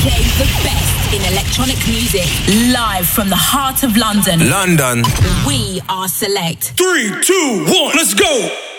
Playing the best in electronic music, live from the heart of London. London. We are Select. Three, two, one, let's go!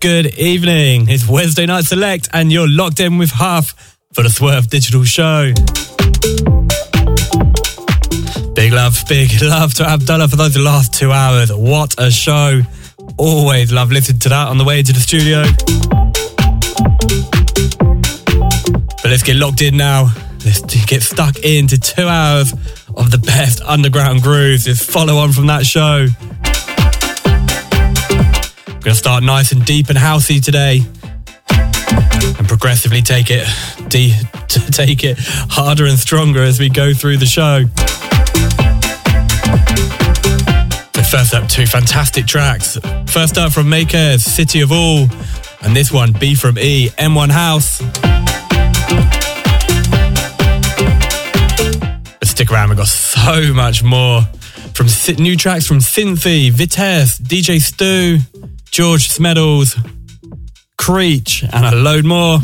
Good evening. It's Wednesday Night Select, and you're locked in with Huff for the Swerve Digital Show. Big love, big love to Abdullah for those last two hours. What a show. Always love listening to that on the way to the studio. But let's get locked in now. Let's get stuck into two hours of the best underground grooves. Let's follow on from that show. We're going to start nice and deep and housey today and progressively take it de- take it harder and stronger as we go through the show. The First up, two fantastic tracks. First up from Makers, City of All, and this one, B from E, M1 House. But stick around, we've got so much more. From new tracks from Cynthia, Vitesse, DJ Stu, George Smeddles, Creech, and a load more.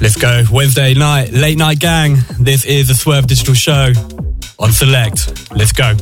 Let's go. Wednesday night, late night gang. This is the Swerve Digital Show on Select. Let's go.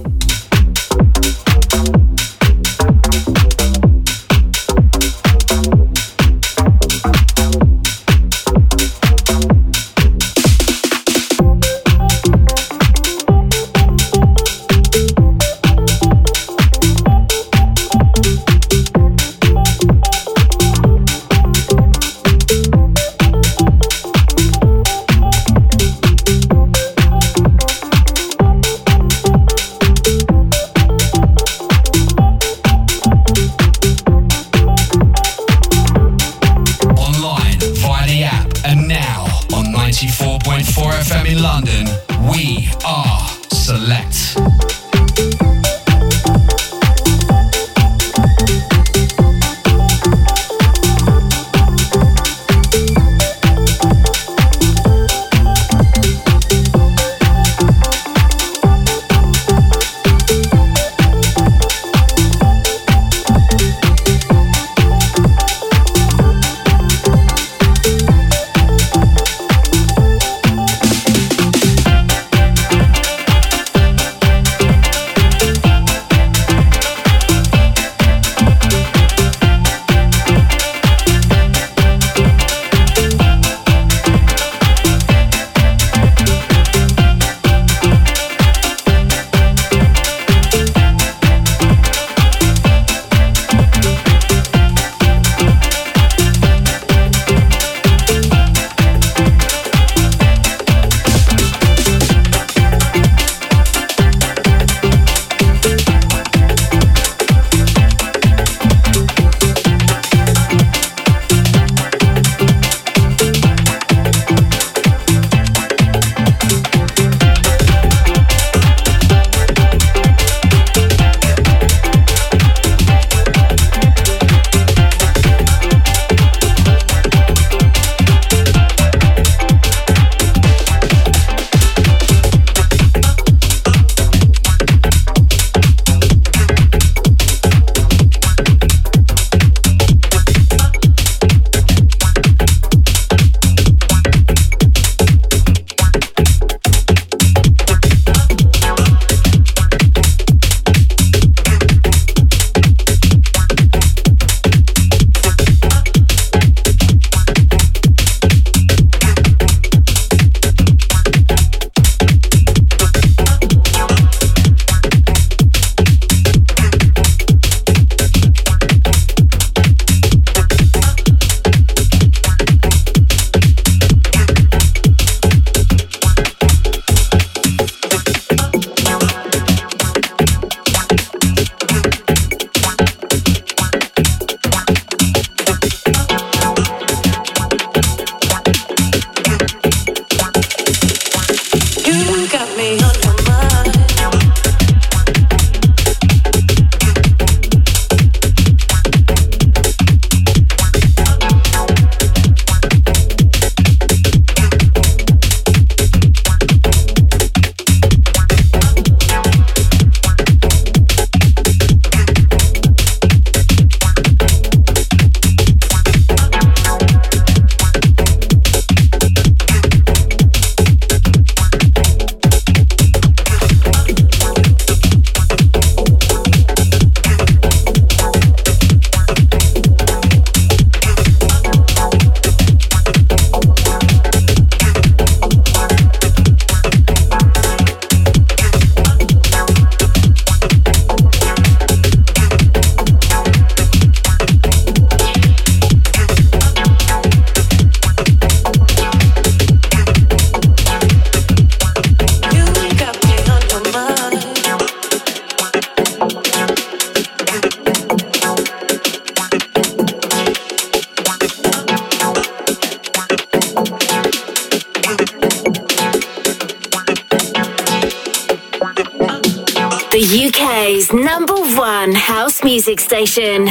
Music station.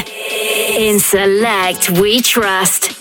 In Select, we trust.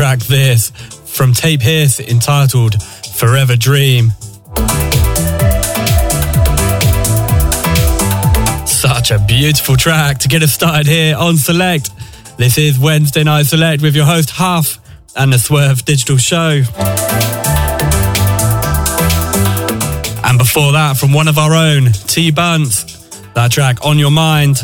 Track this from Tape Hiss entitled Forever Dream. Such a beautiful track to get us started here on Select. This is Wednesday Night Select with your host Huff and the Swerve Digital Show. And before that, from one of our own, T Bunts, that track On Your Mind.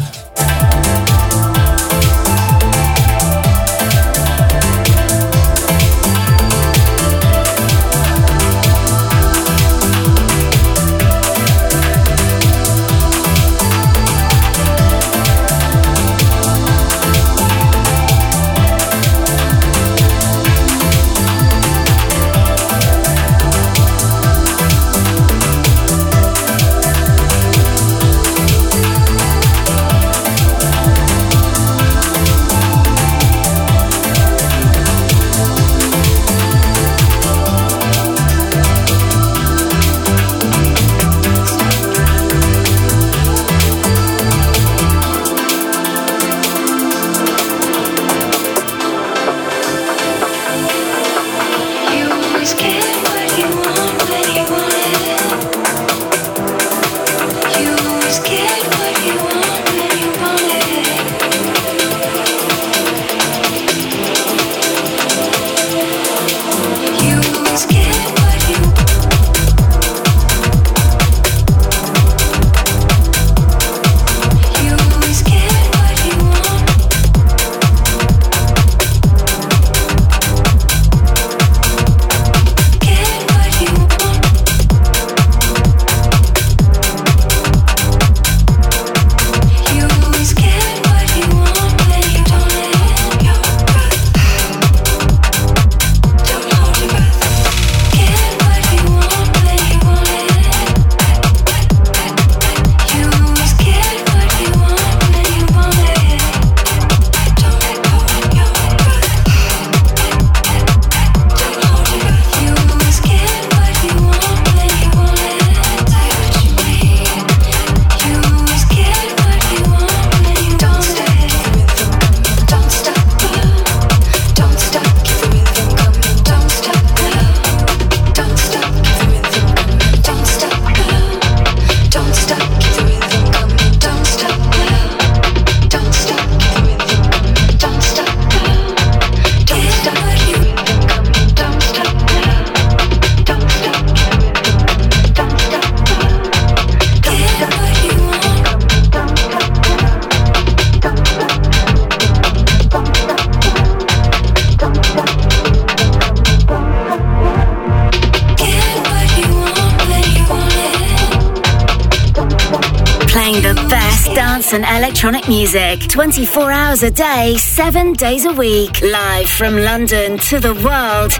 24 hours a day, 7 days a week. Live from London to the world.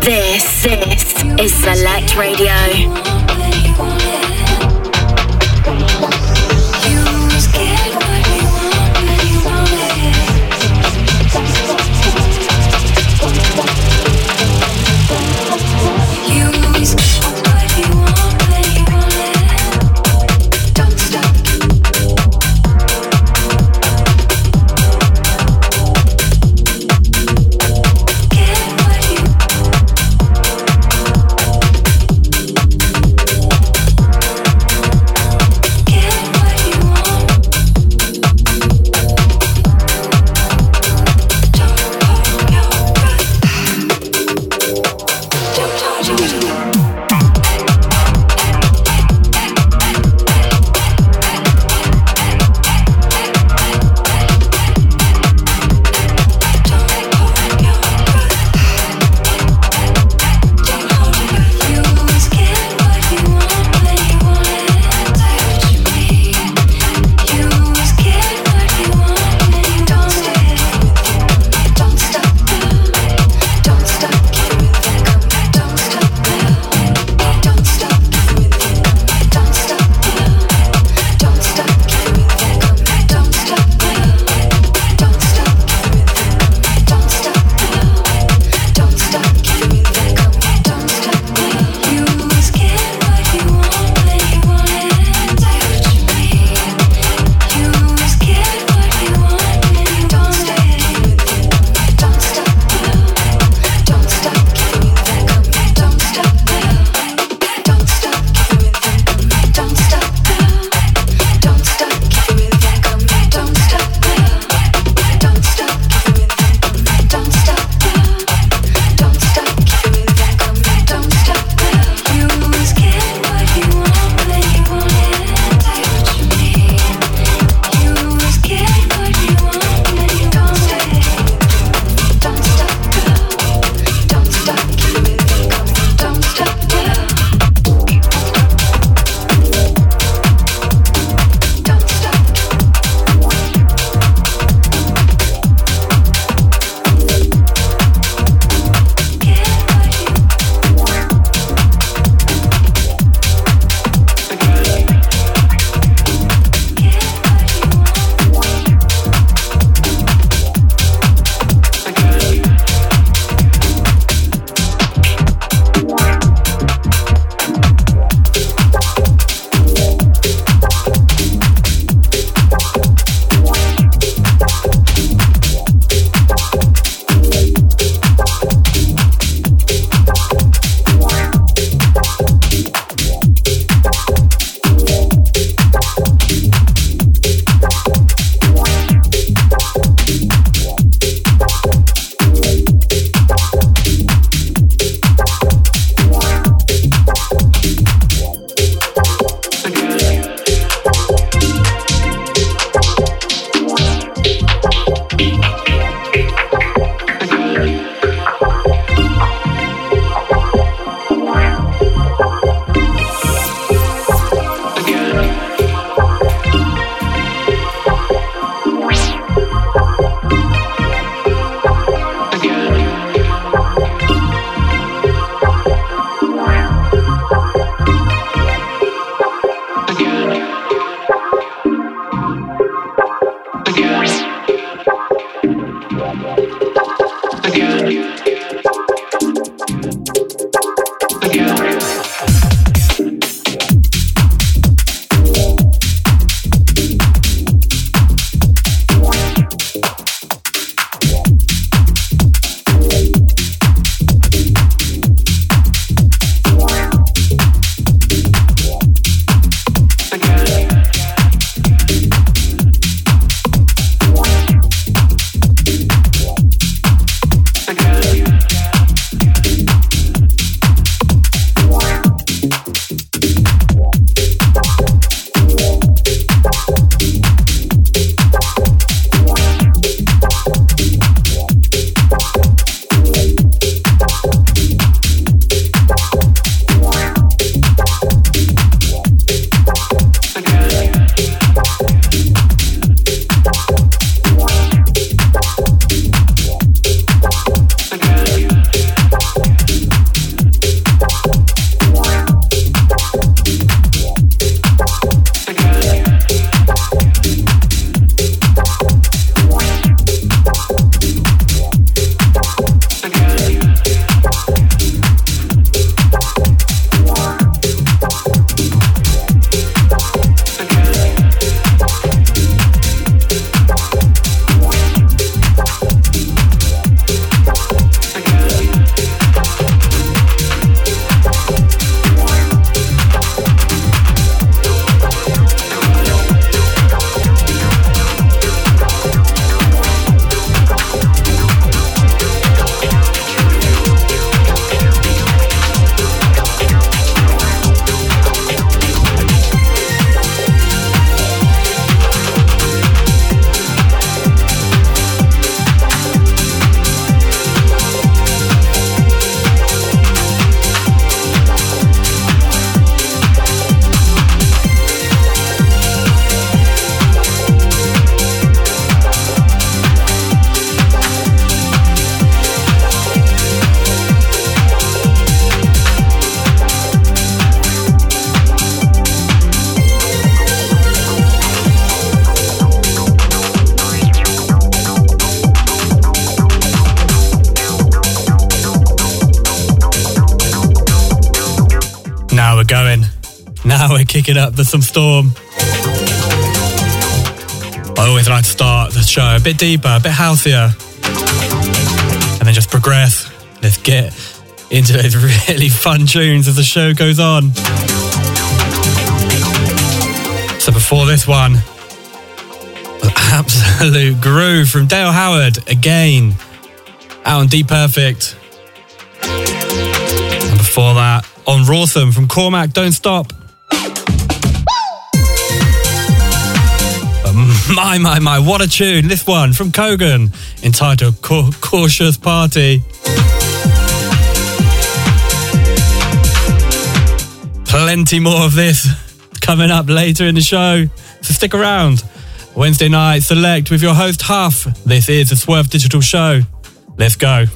This, this is Select Radio. Now up the some storm. I always like to start the show a bit deeper, a bit healthier, and then just progress. Let's get into those really fun tunes as the show goes on. So before this one, absolute groove from Dale Howard again, out on Deep Perfect. And before that, on Rawsome from Cormac, Don't Stop. My, my, my, what a tune. This one from Kogan, entitled Cautious Party. Plenty more of this coming up later in the show, so stick around. Wednesday night, select with your host Huff. This is the Swerve Digital Show. Let's go.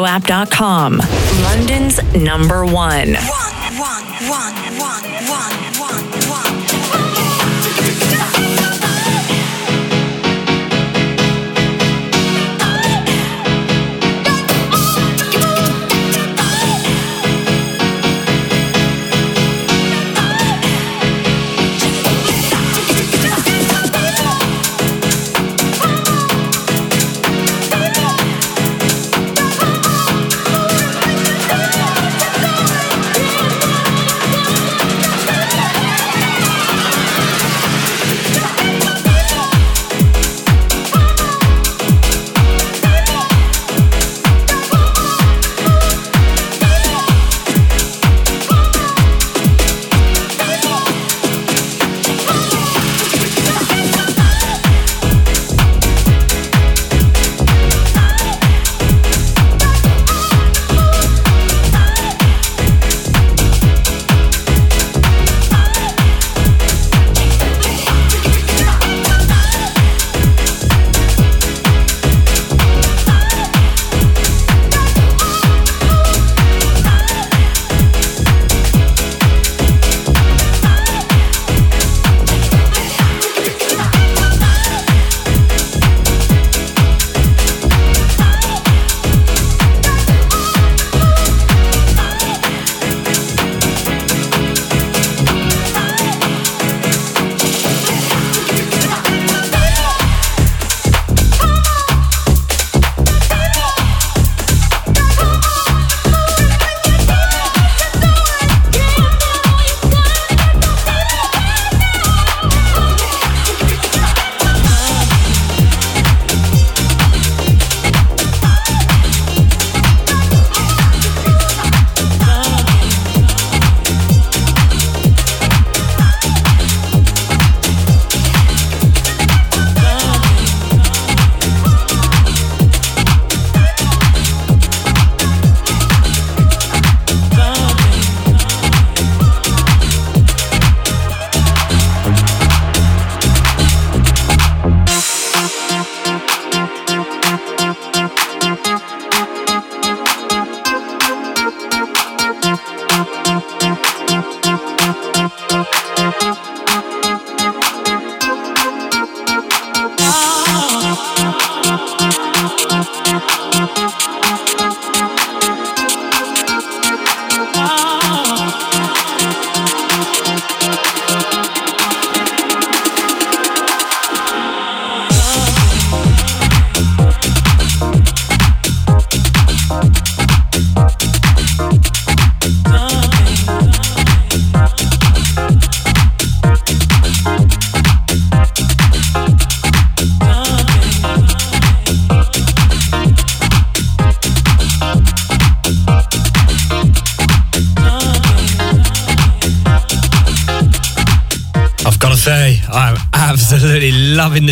SelectRadioApp.com, London's number one,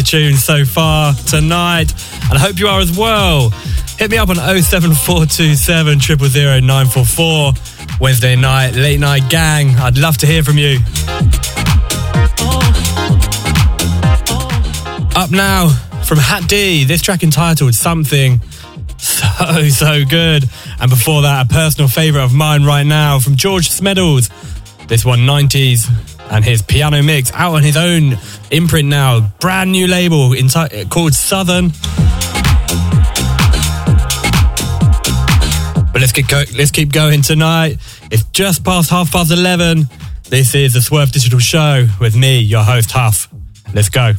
tune so far tonight, and I hope you are as well. Hit me up on 07427 944. Wednesday night, late night gang. I'd love to hear from you. Up now from Hat D, this track entitled Something. So, so good. And before that, a personal favourite of mine right now from George Smeddles. This one, 90s, and his piano mix out on his own imprint now, brand new label inti- uh, called Southern. But let's get go- let's keep going tonight. It's just past half past eleven. This is the Swerve Digital Show with me, your host Huff. Let's go.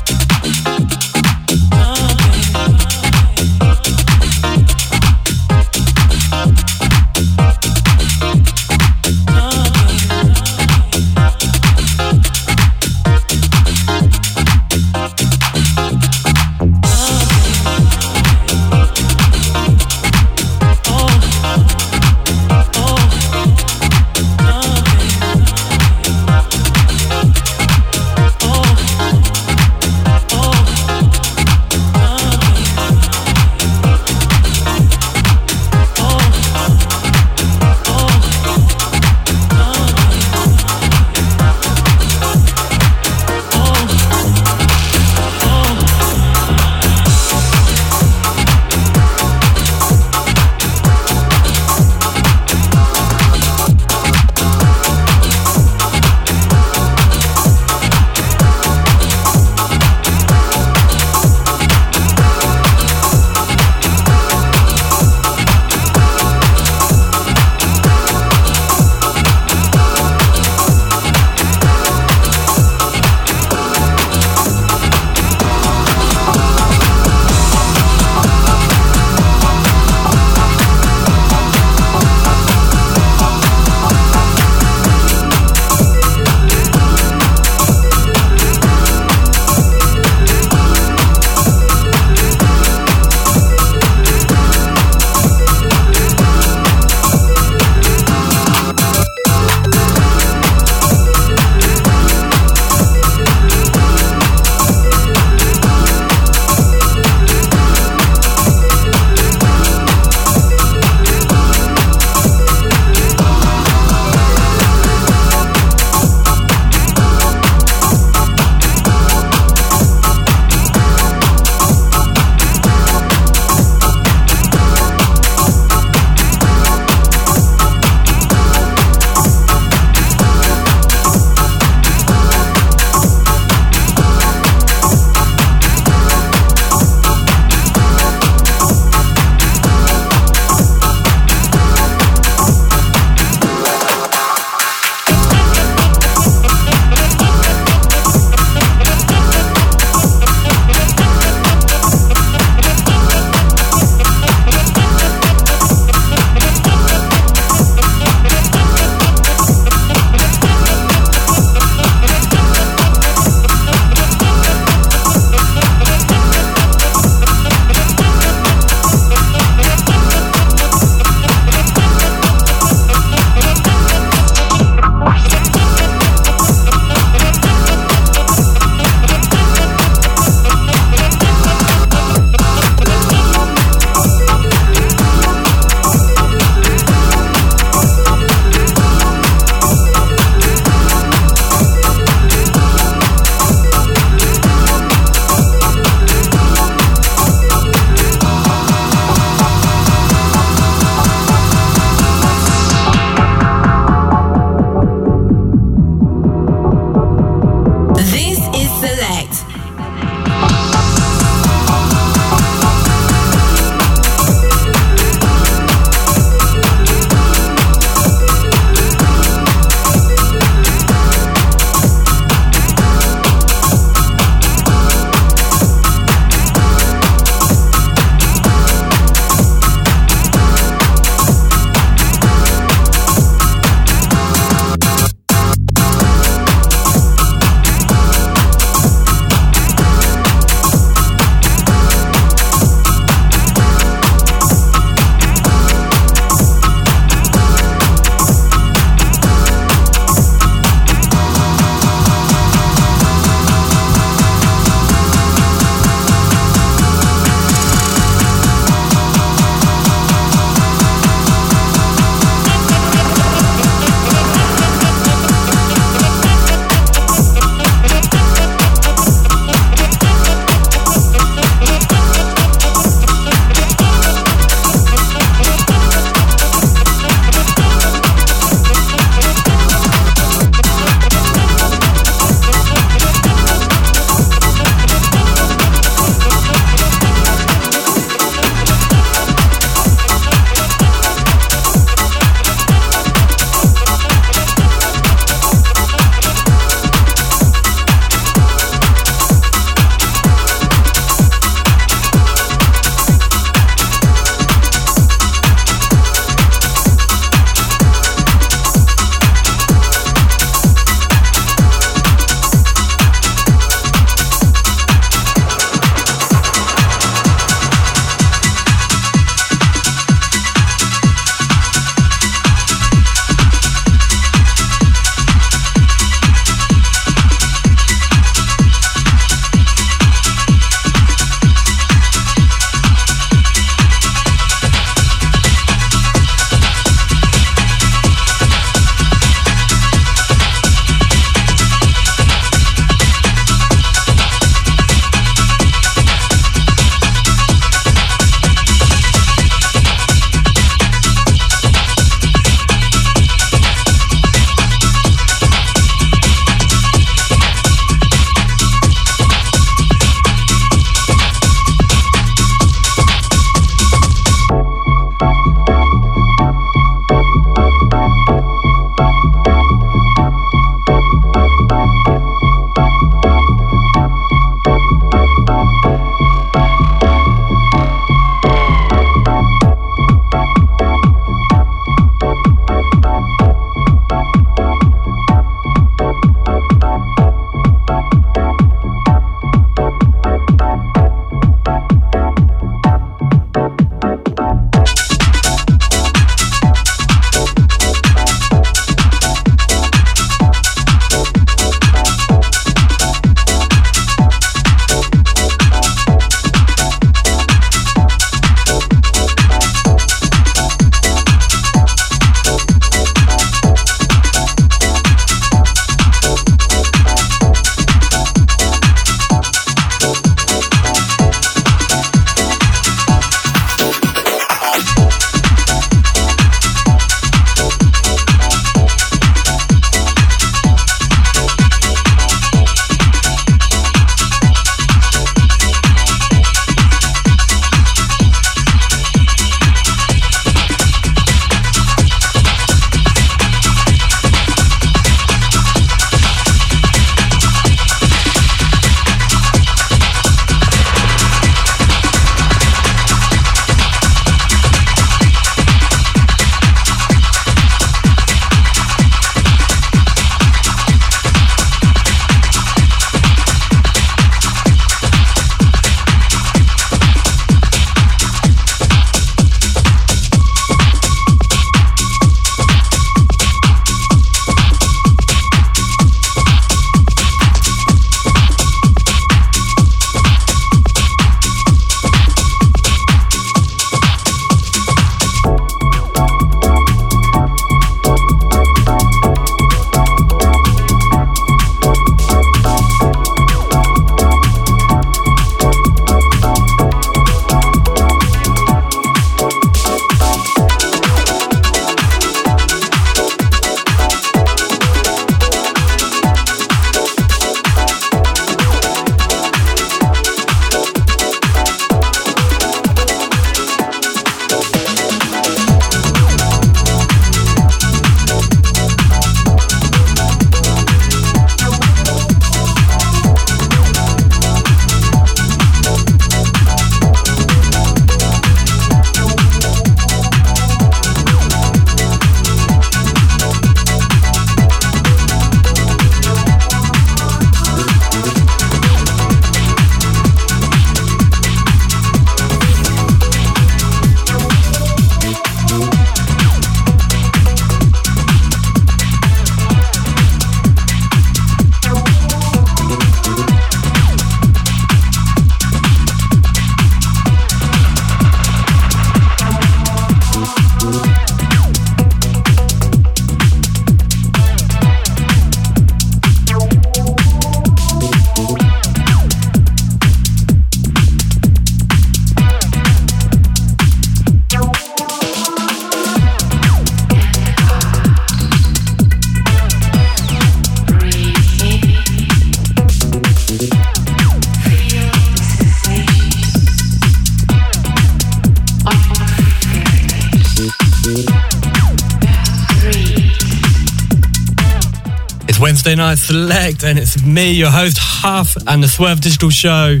Night Select, and it's me, your host Huff, and the Swerve Digital Show.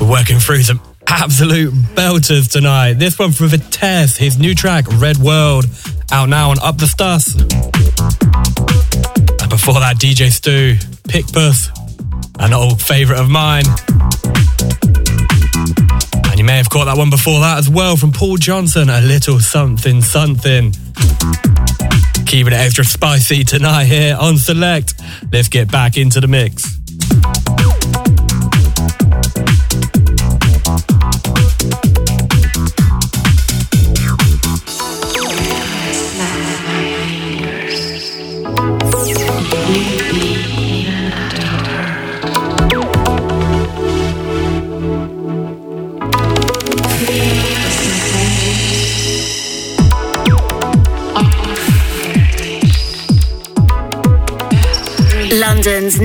We're working through some absolute belters tonight. This one from Vitesse, his new track, Red World, out now on Up the Stuss. And before that, DJ Stu, Pick Puss, an old favourite of mine. And you may have caught that one before that as well from Paul Johnson, a little something something. Keeping it extra spicy tonight here on Select. Let's get back into the mix.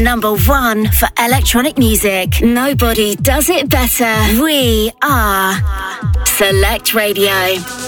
Number one for electronic music. Nobody does it better. We are Select Radio.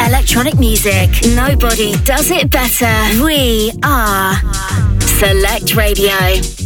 Electronic music. Nobody does it better. We are Select Radio.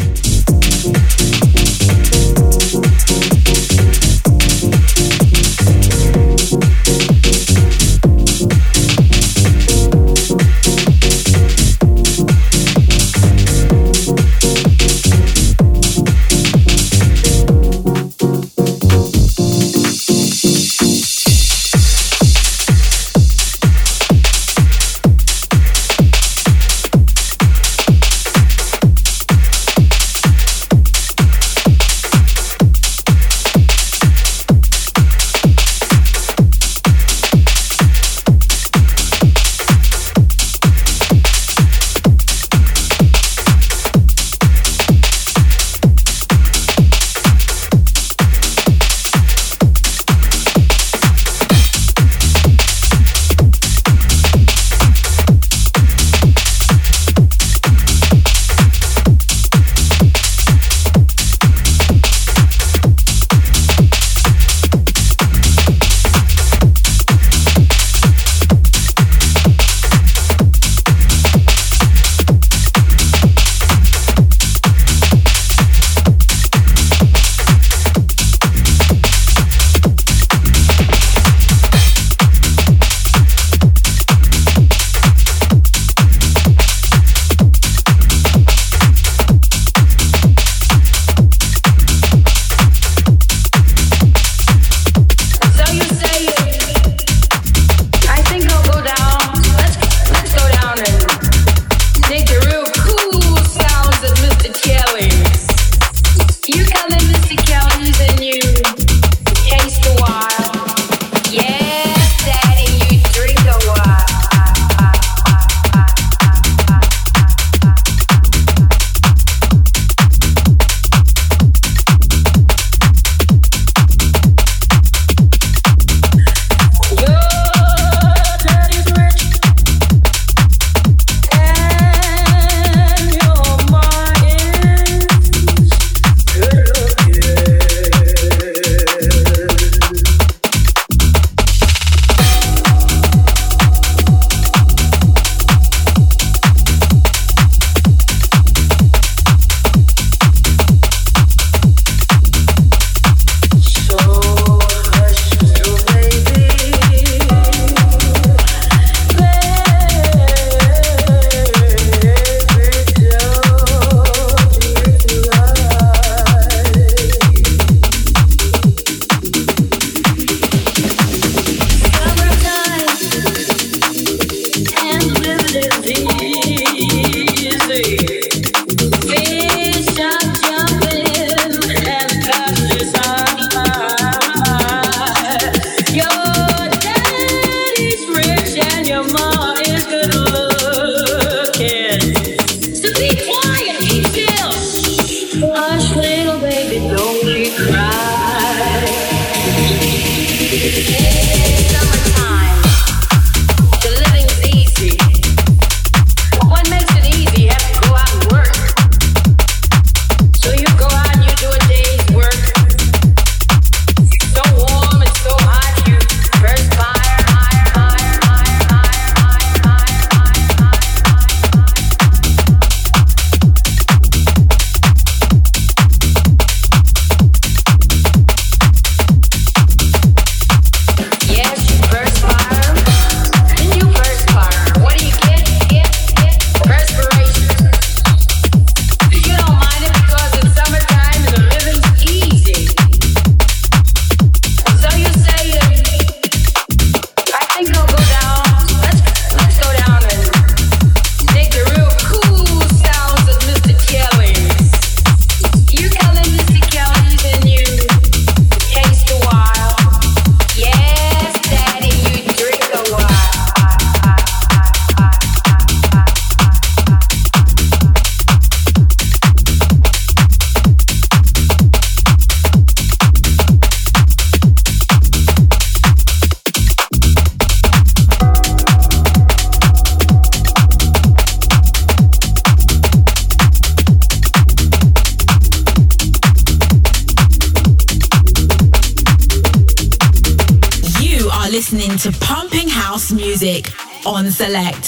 Select.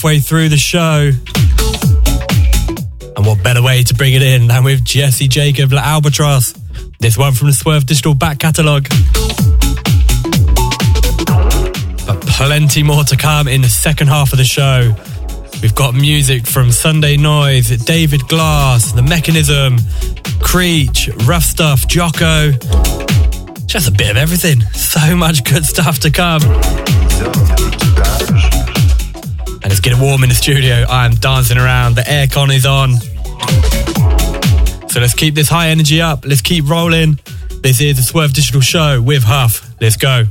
Halfway through the show. And what better way to bring it in than with Jesse Jacob La Albatross? This one from the Swerve Digital back catalogue. But plenty more to come in the second half of the show. We've got music from Sunday Noise, David Glass, The Mechanism, Creech, Rough Stuff, Jocko. Just a bit of everything. So much good stuff to come. It's getting warm in the studio. I am dancing around. The aircon is on. So let's keep this high energy up. Let's keep rolling. This is the Swerve Digital Show with Huff. Let's go.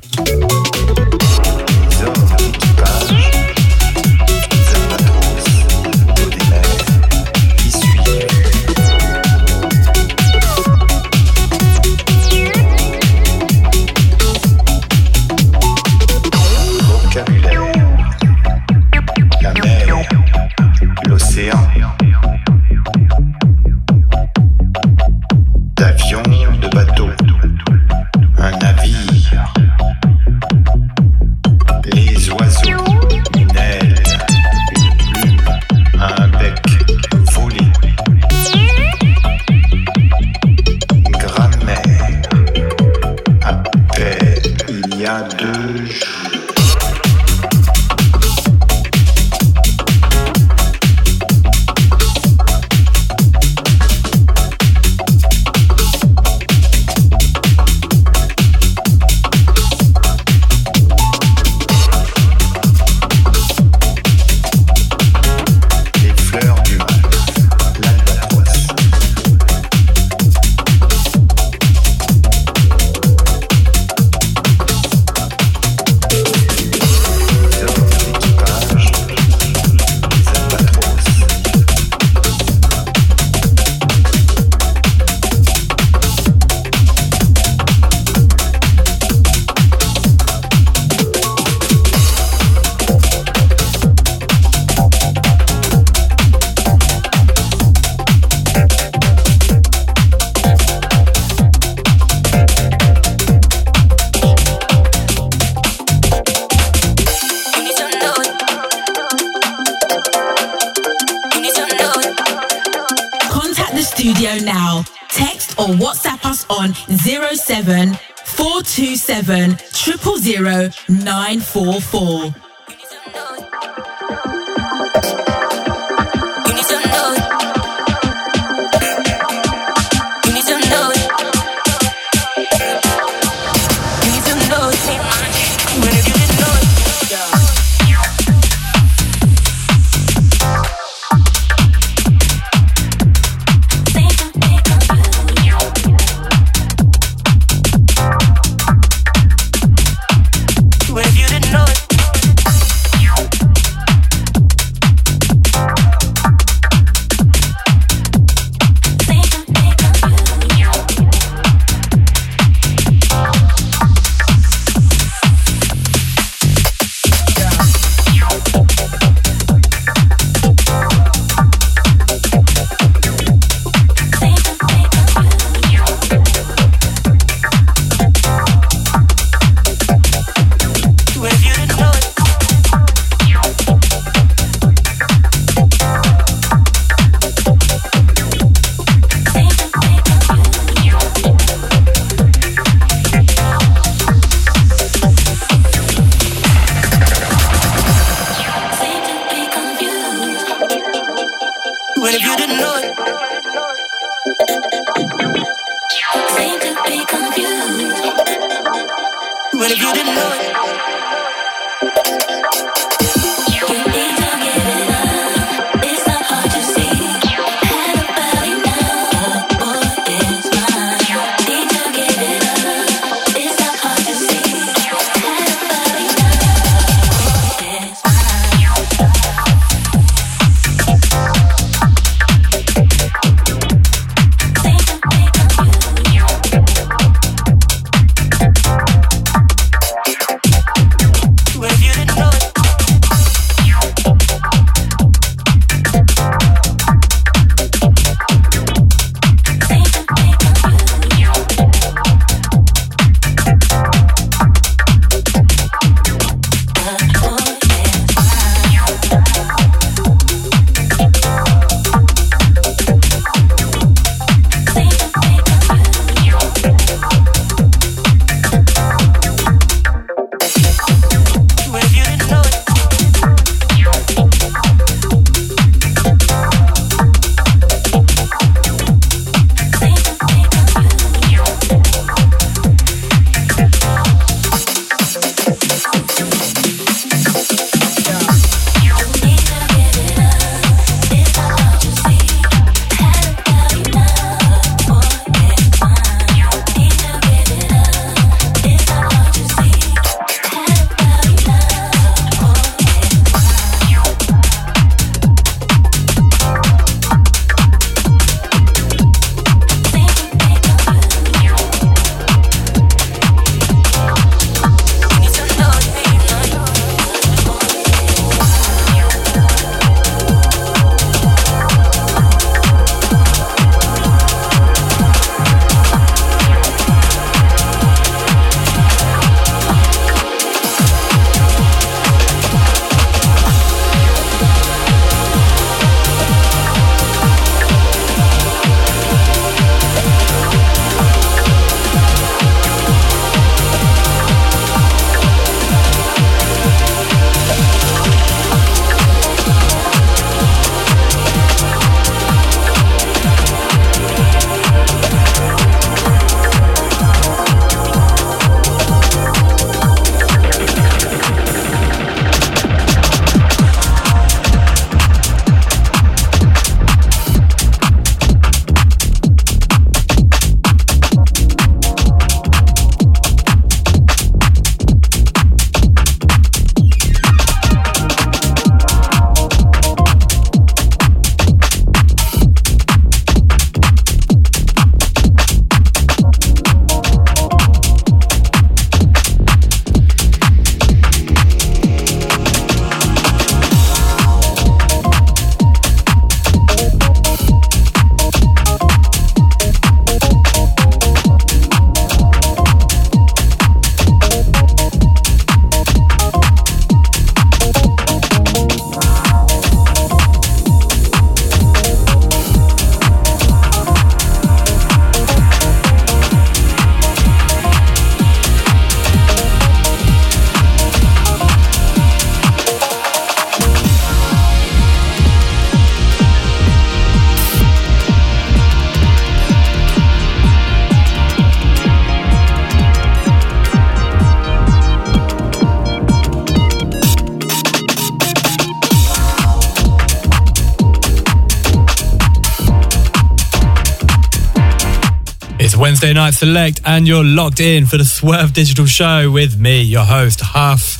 Select, and you're locked in for the Swerve Digital Show with me, your host, Huff.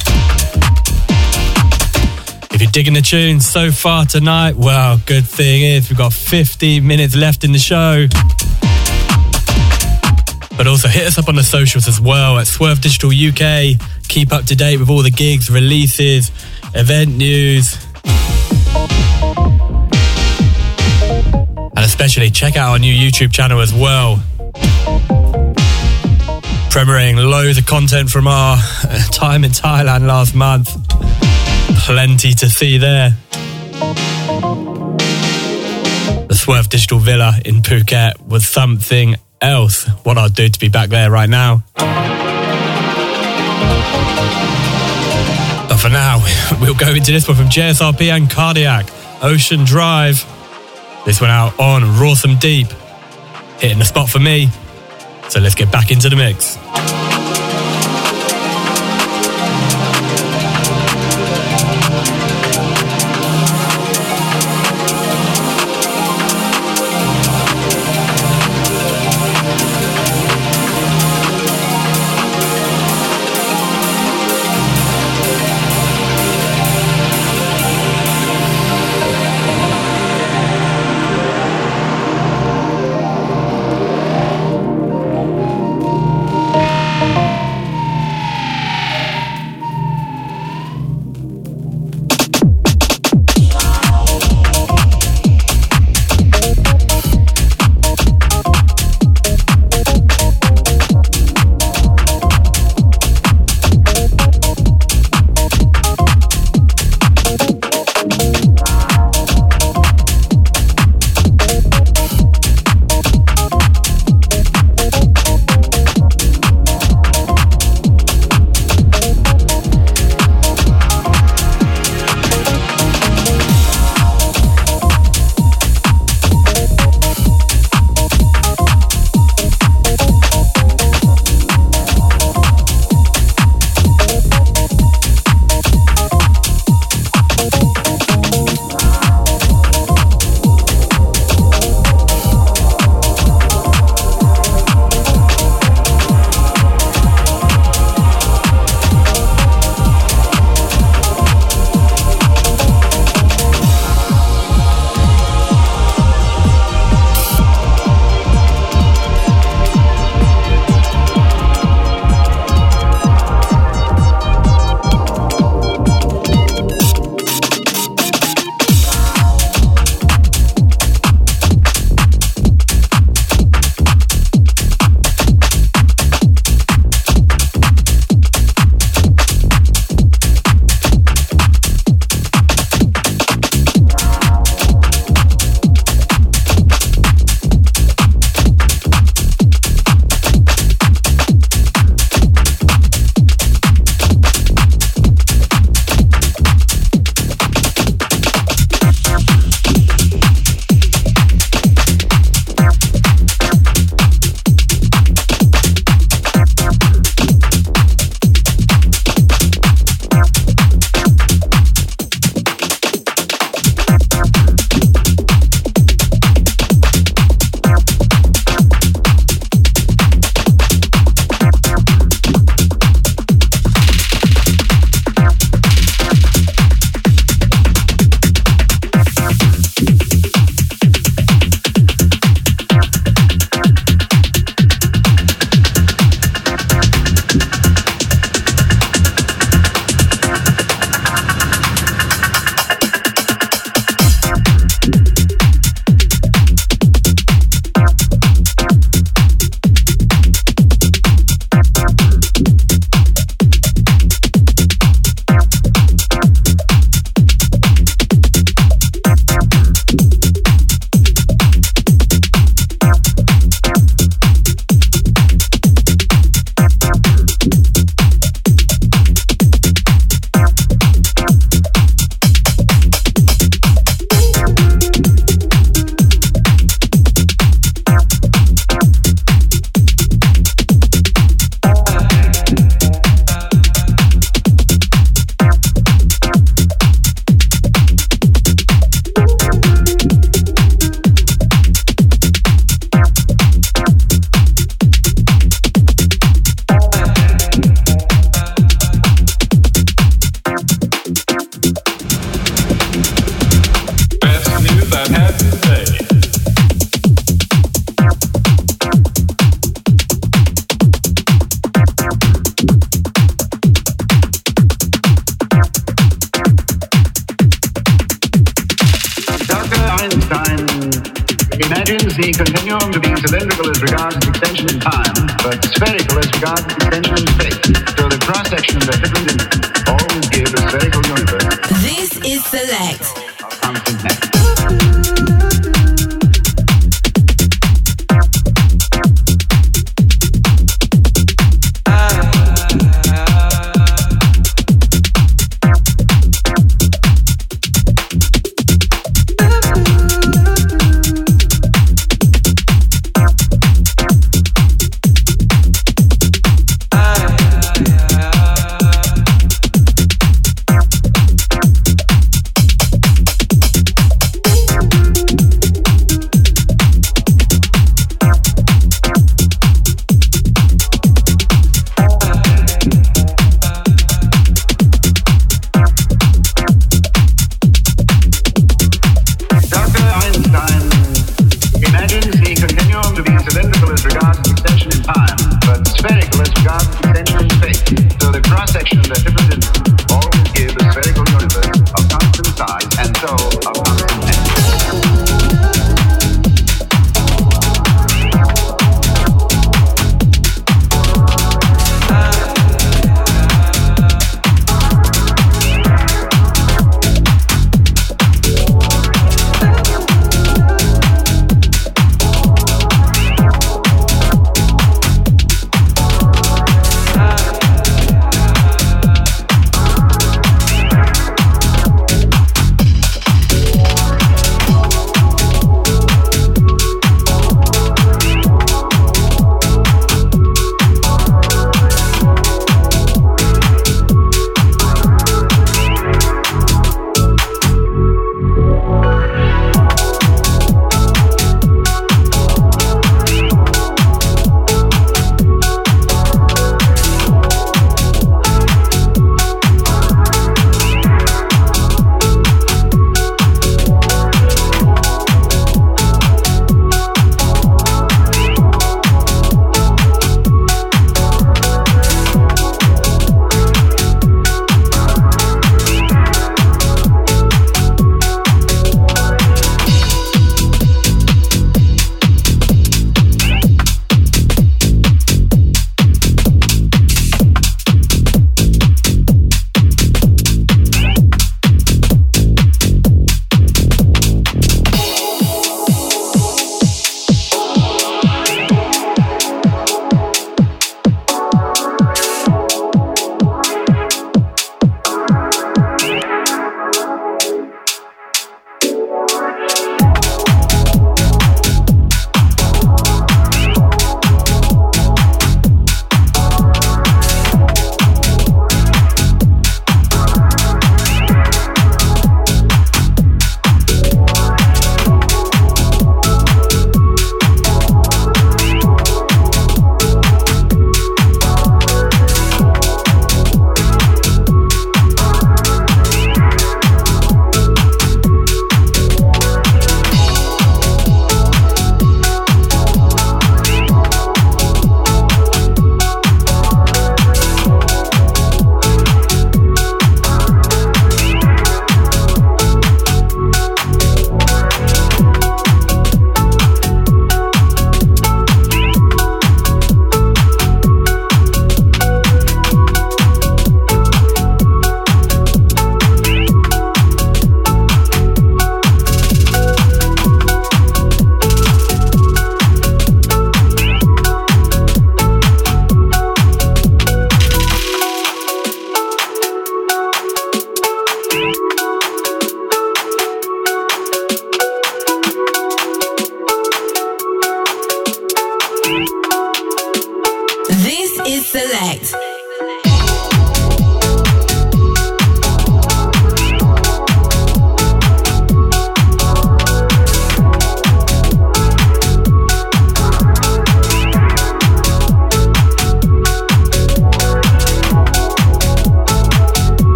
If you're digging the tunes so far tonight, well, good thing is we've got 50 minutes left in the show. But also hit us up on the socials as well at Swerve Digital UK. Keep up to date with all the gigs, releases, event news. And especially check out our new YouTube channel as well premiering loads of content from our uh, time in Thailand last month. Plenty to see there. The Swerve Digital Villa in Phuket was something else. What I'd do to be back there right now. But for now, we'll go into this one from JSRP and Cardiac, Ocean Drive. This one out on Rawsome Deep. Hitting the spot for me. So let's get back into the mix.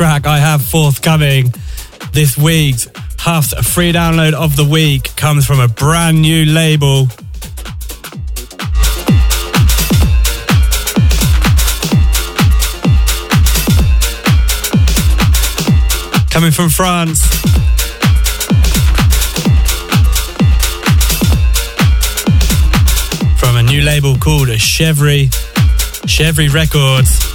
Track I have forthcoming this week's Huff's free download of the week comes from a brand new label. Coming from France. From a new label called Chevry, Chevry Records.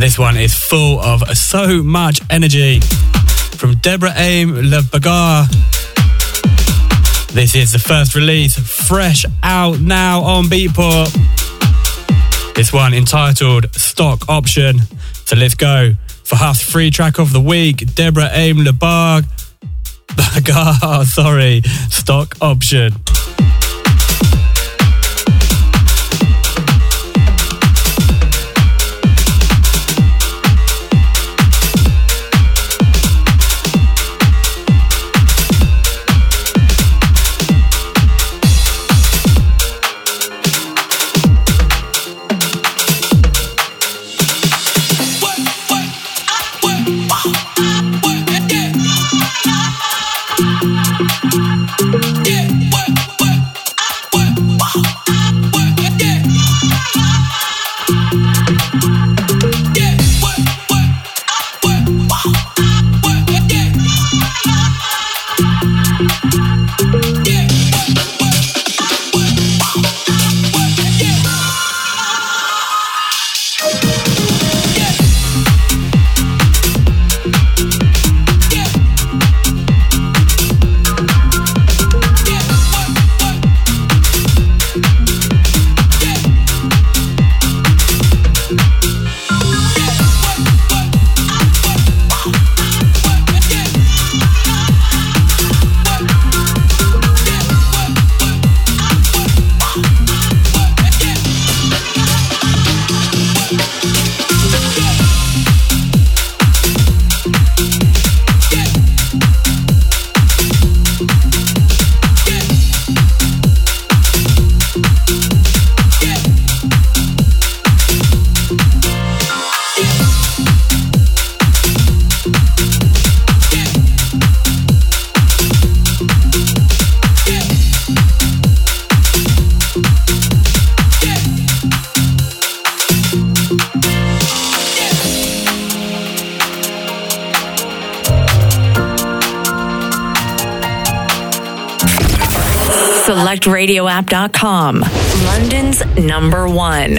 And this one is full of so much energy. From Deborah Aim Le Bagarre. This is the first release, fresh out now on Beatport. This one entitled Stock Option. So let's go for half free track of the week. Deborah Aim Le Bagarre. sorry, Stock Option. SelectRadioApp.com. London's number one,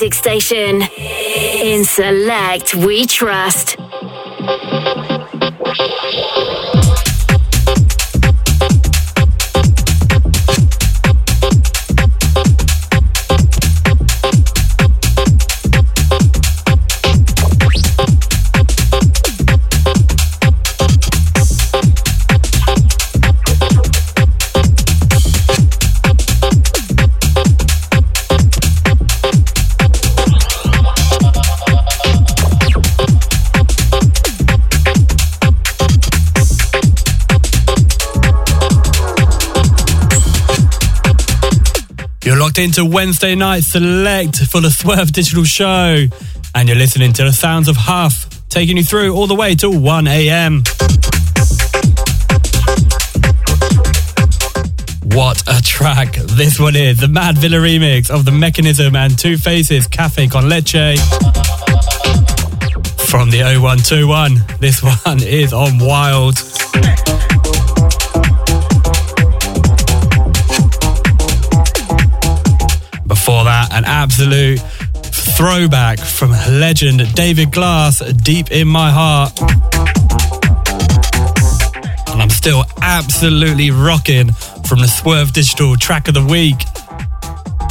music station. In Select, we trust. Locked into Wednesday Night Select for the Swerve Digital Show. And you're listening to the sounds of Huff, taking you through all the way till 1 a.m. What a track this one is. The Mad Villa remix of the Mechanism and Two Faces Cafe Con Leche. From the 0121, this one is on Wild. Absolute throwback from legend David Glass, Deep in My Heart. And I'm still absolutely rocking from the Swerve Digital track of the week.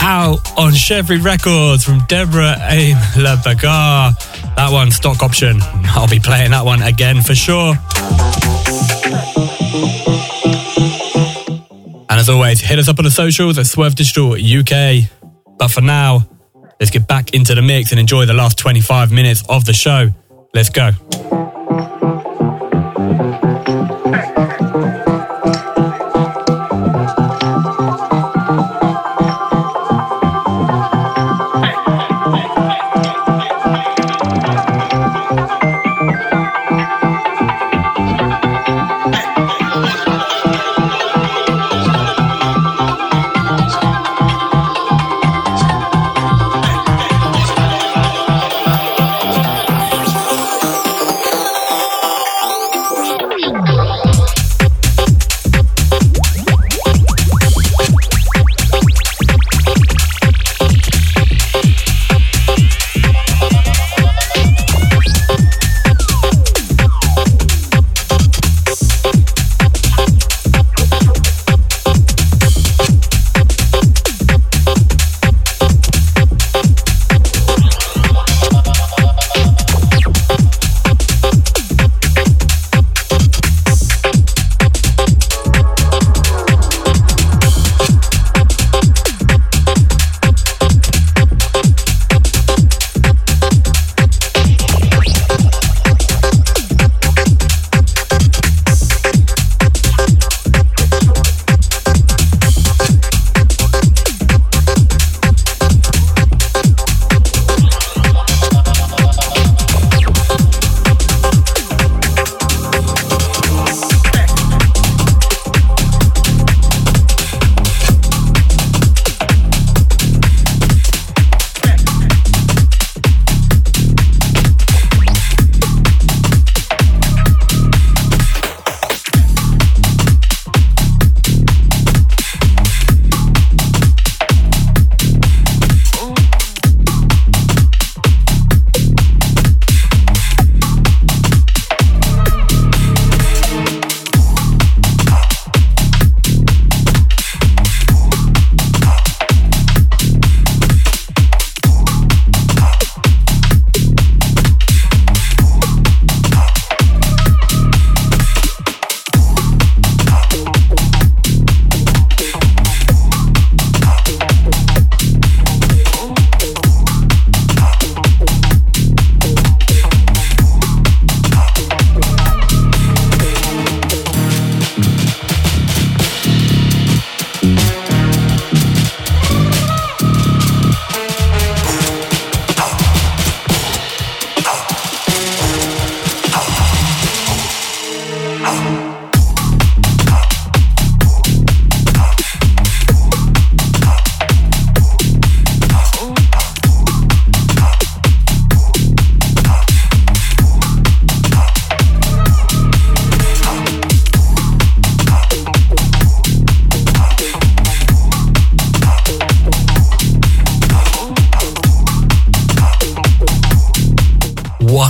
Out on Chevry Records from Deborah Aim La That one, stock option. I'll be playing that one again for sure. And as always, hit us up on the socials at Swerve Digital UK. But for now, let's get back into the mix and enjoy the last 25 minutes of the show. Let's go.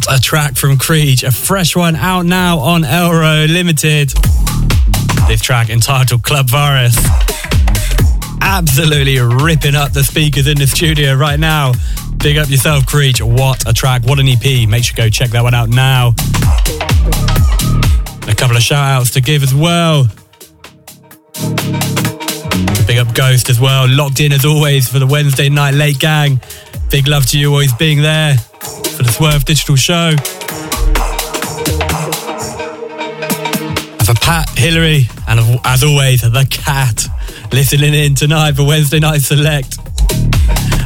A track from Creech. A fresh one out now on Elro Limited. This track entitled Club Virus. Absolutely ripping up the speakers in the studio right now. Big up yourself, Creech. What a track. What an EP. Make sure you go check that one out now. A couple of shout outs to give as well. Big up Ghost as well. Locked in as always for the Wednesday night late gang. Big love to you always being there Swerve Digital Show. For Pat, Hillary, and as always, the cat listening in tonight for Wednesday Night Select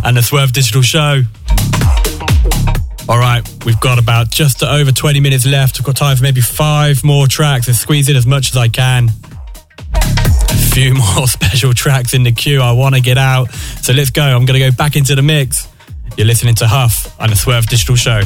and the Swerve Digital Show. All right, we've got about just over 20 minutes left. We've got time for maybe five more tracks. Let's squeeze in as much as I can. A few more special tracks in the queue I want to get out. So let's go. I'm going to go back into the mix. You're listening to Huff on the Swerve Digital Show.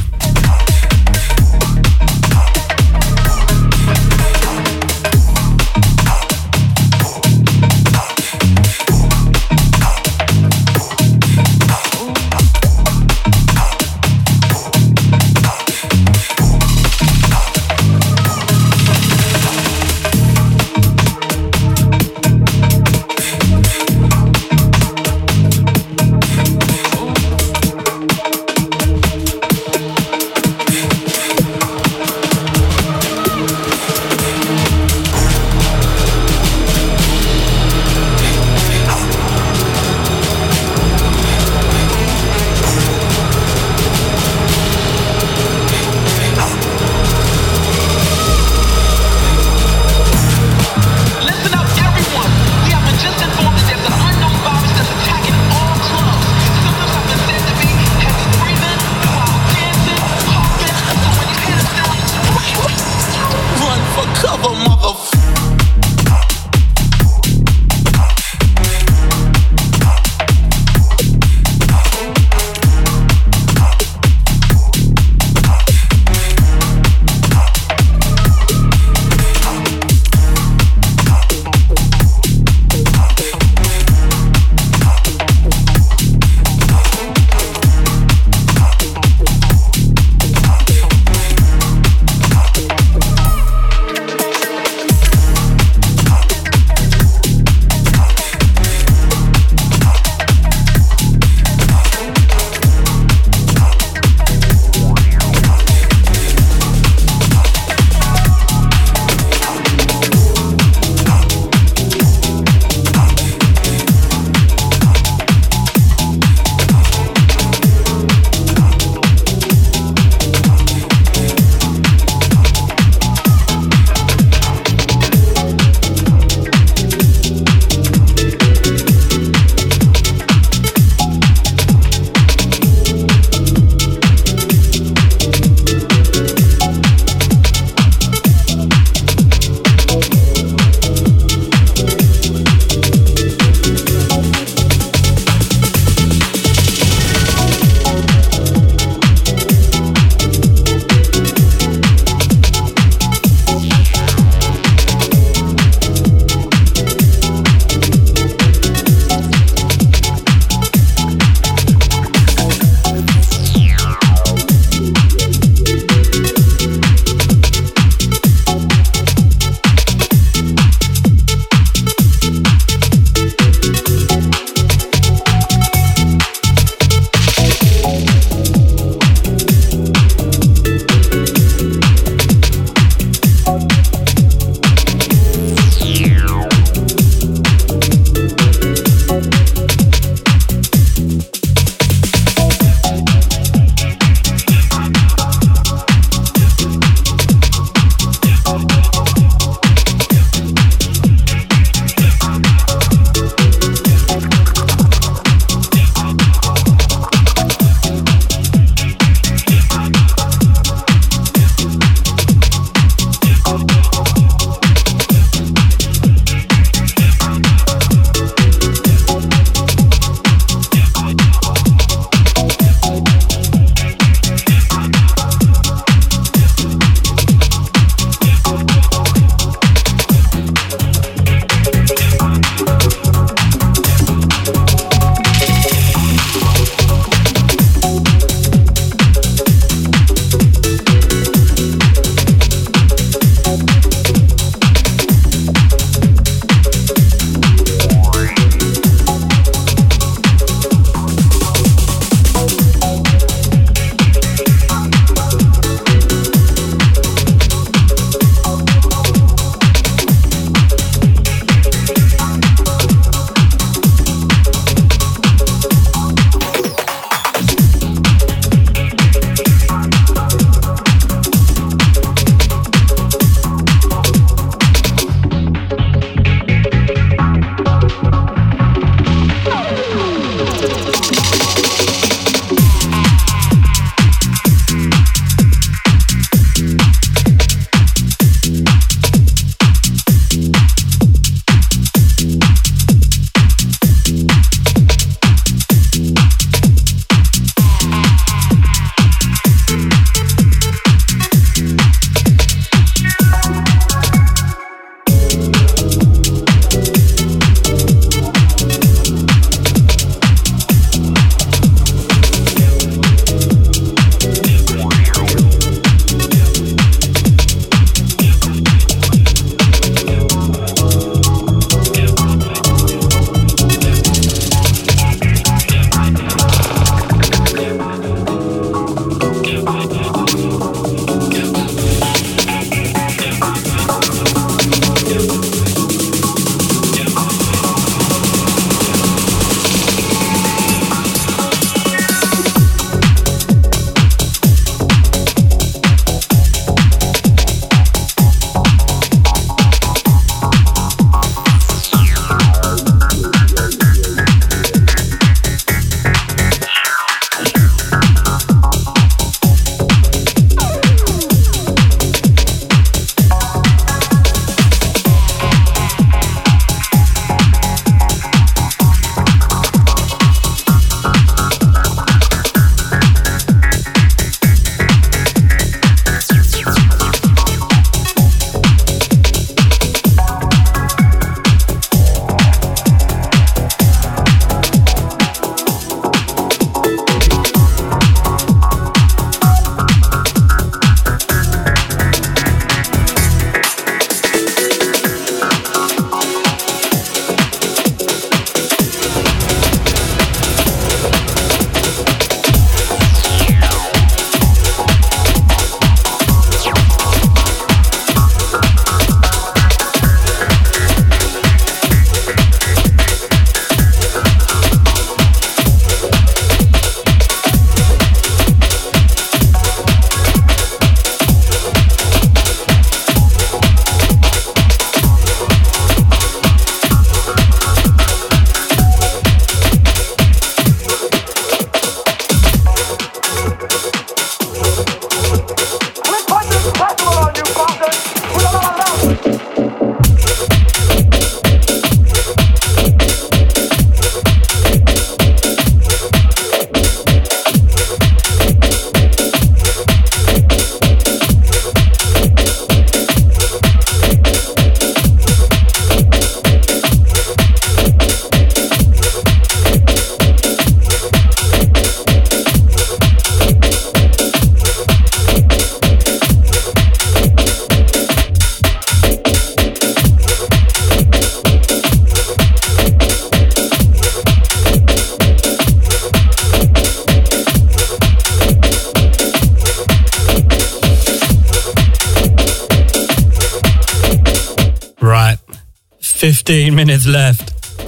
Minutes left.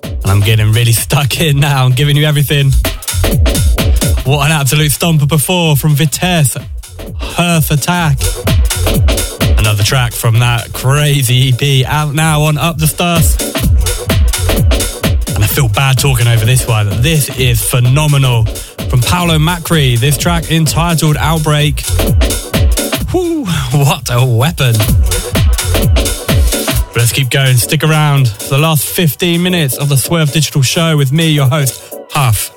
And I'm getting really stuck in now. I'm giving you everything. What an absolute stomper before from Vitesse. Hearth Attack. Another track from that crazy EP out now on Up the Stars. And I feel bad talking over this one. This is phenomenal. From Paolo Macri, this track entitled Outbreak. Whew, what a weapon. Keep going. Stick around for the last 15 minutes of the Swerve Digital Show with me, your host, Huff.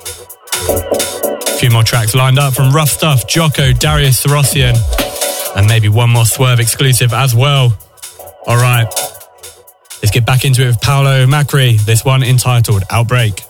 A few more tracks lined up from Rough Stuff, Jocko, Darius Syrossian, and maybe one more Swerve exclusive as well. All right, let's get back into it with Paolo Macri, this one entitled Outbreak.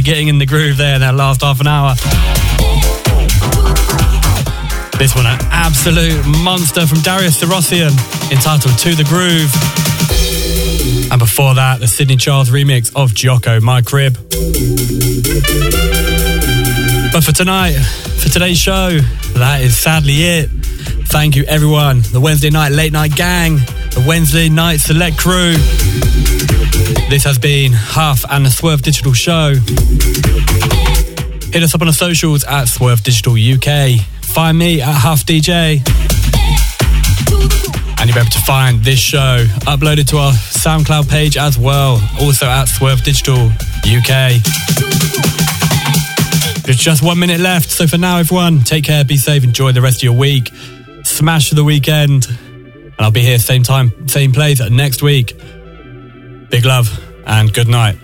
Seriously, getting in the groove there in that last half an hour. This one, an absolute monster from Darius Syrossian, entitled To the Groove. And before that, the Sydney Charles remix of Jocko, My Crib. But for tonight, for today's show, that is sadly it. Thank you, everyone. The Wednesday night late night gang, the Wednesday night select crew. This has been Huff and the Swerve Digital Show. Hit us up on the socials at Swerve Digital UK. Find me at Huff DJ. And you'll be able to find this show uploaded to our SoundCloud page as well, also at Swerve Digital UK. There's just one minute left, so for now, everyone, take care, be safe, enjoy the rest of your week, smash the weekend, and I'll be here same time, same place next week. Big love and good night.